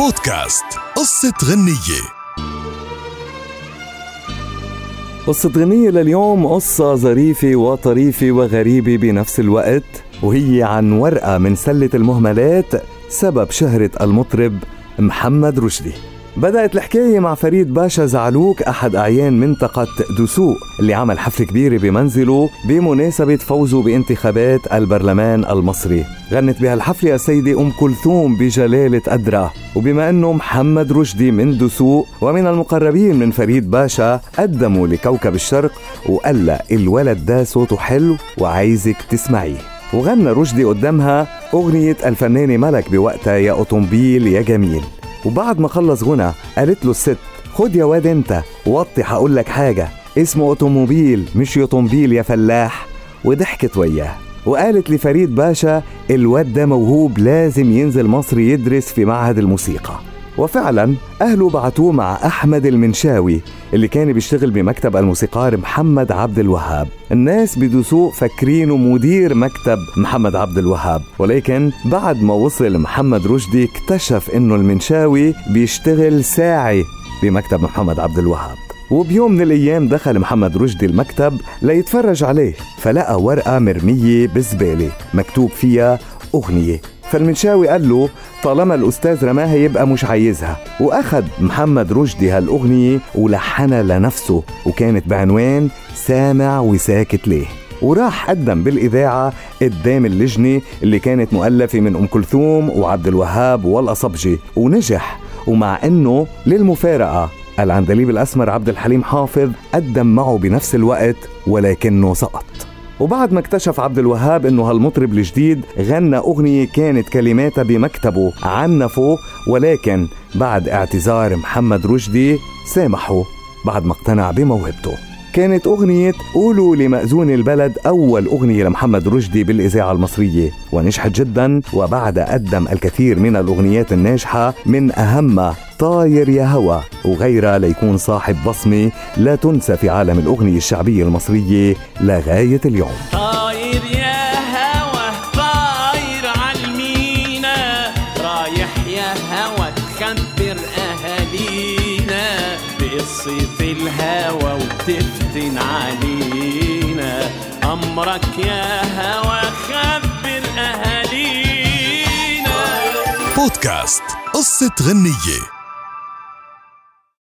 بودكاست قصة غنية. قصة غنية لليوم قصة ظريفة وطريفة وغريبة بنفس الوقت وهي عن ورقة من سلة المهملات سبب شهرة المطرب محمد رشدي. بدأت الحكاية مع فريد باشا زعلوك أحد أعيان منطقة دسوق اللي عمل حفلة كبيرة بمنزله بمناسبة فوزه بانتخابات البرلمان المصري. غنت بهالحفلة السيدة أم كلثوم بجلالة أدرى. وبما أنه محمد رشدي من دسوق ومن المقربين من فريد باشا قدموا لكوكب الشرق وقال لها الولد ده صوته حلو وعايزك تسمعيه. وغنى رشدي قدامها أغنية الفنانة ملك بوقتها يا أوتومبيل يا جميل. وبعد ما خلص غنى قالت له الست خد يا واد انت وطي هقول لك حاجة. اسمه أوتوموبيل مش يوتومبيل يا فلاح. وضحكت وياه. وقالت لفريد باشا الواد ده موهوب لازم ينزل مصر يدرس في معهد الموسيقى. وفعلا أهله بعتوه مع أحمد المنشاوي اللي كان بيشتغل بمكتب الموسيقار محمد عبد الوهاب. الناس بدسوق فاكرينه مدير مكتب محمد عبد الوهاب. ولكن بعد ما وصل محمد رشدي اكتشف إنه المنشاوي بيشتغل ساعي بمكتب محمد عبد الوهاب. وبيوم من الأيام دخل محمد رشدي المكتب ليتفرج عليه فلقى ورقة مرمية بزبالة مكتوب فيها أغنية. فالمنشاوي قال له طالما الأستاذ رماها يبقى مش عايزها. وأخد محمد رشدي هالأغنية ولحنها لنفسه وكانت بعنوان سامع وساكت ليه وراح قدم بالإذاعة قدام اللجنة اللي كانت مؤلفة من أم كلثوم وعبد الوهاب والأصبجي ونجح. ومع أنه للمفارقة العندليب الأسمر عبد الحليم حافظ قدم معه بنفس الوقت ولكنه سقط. وبعد ما اكتشف عبد الوهاب إنه هالمطرب الجديد غنى أغنية كانت كلماتها بمكتبه عنفه ولكن بعد اعتذار محمد رشدي سامحه بعد ما اقتنع بموهبته. كانت أغنية قولوا لمأذون البلد أول أغنية لمحمد رشدي بالإذاعة المصرية ونجحت جدا وبعد قدم الكثير من الأغنيات الناجحة من أهمها طاير يا هوى وغيرها ليكون صاحب بصمة لا تنسى في عالم الأغنية الشعبية المصرية لغاية اليوم. بقصة الهوى وتفتن علينا. أمرك يا هوى خبر أهالينا. بودكاست قصة غنية.